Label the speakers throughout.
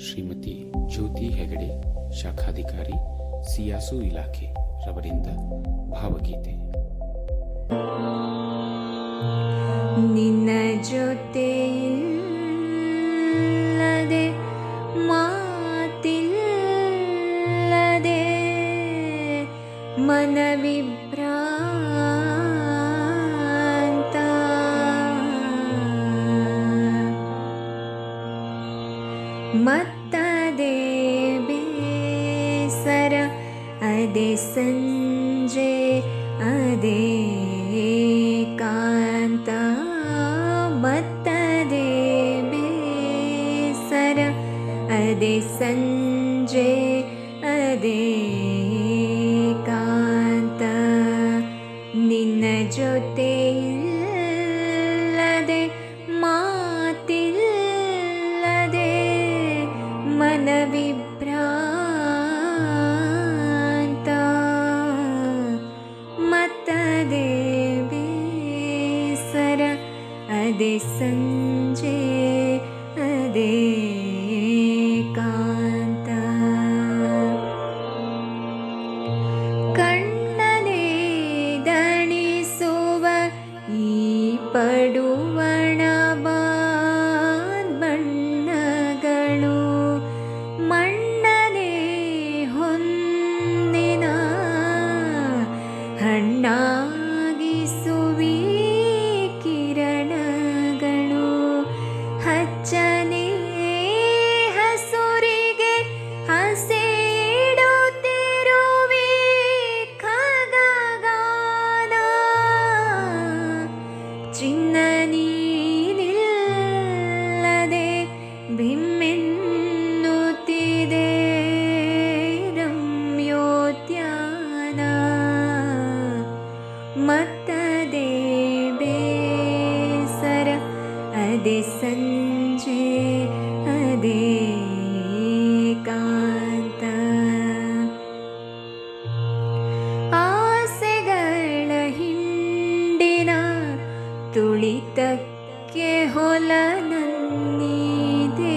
Speaker 1: ಶ್ರೀಮತಿ ಜ್ಯೋತಿ ಹೆಗಡೆ ಶಾಖಾಧಿಕಾರಿ ಸಿಯಾಸು ಇಲಾಖೆ ರವರಿಂದ ಭಾವಗೀತೆ.
Speaker 2: ನಿನ್ನ ಜೊತೆಯಿಲ್ಲದೆ मत् दे बेसरा अदे सञे अदे कान्त मत्तदे बेसरा अदे सञे निन्न ज्योते विभ्रा मदे विर अदे संजे अदे कान्त कण्णले धणो ईपडु चिन्ननिलदे भिम्मिन्नुतिदेत्यान मत्तदे बे सर अदि सञ्जे के होल नन्दीदे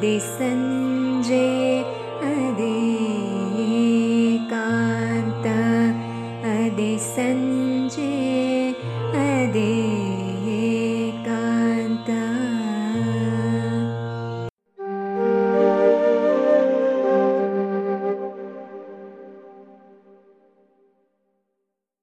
Speaker 2: दि सञ्जे अदिका अदि सञ्जे अदि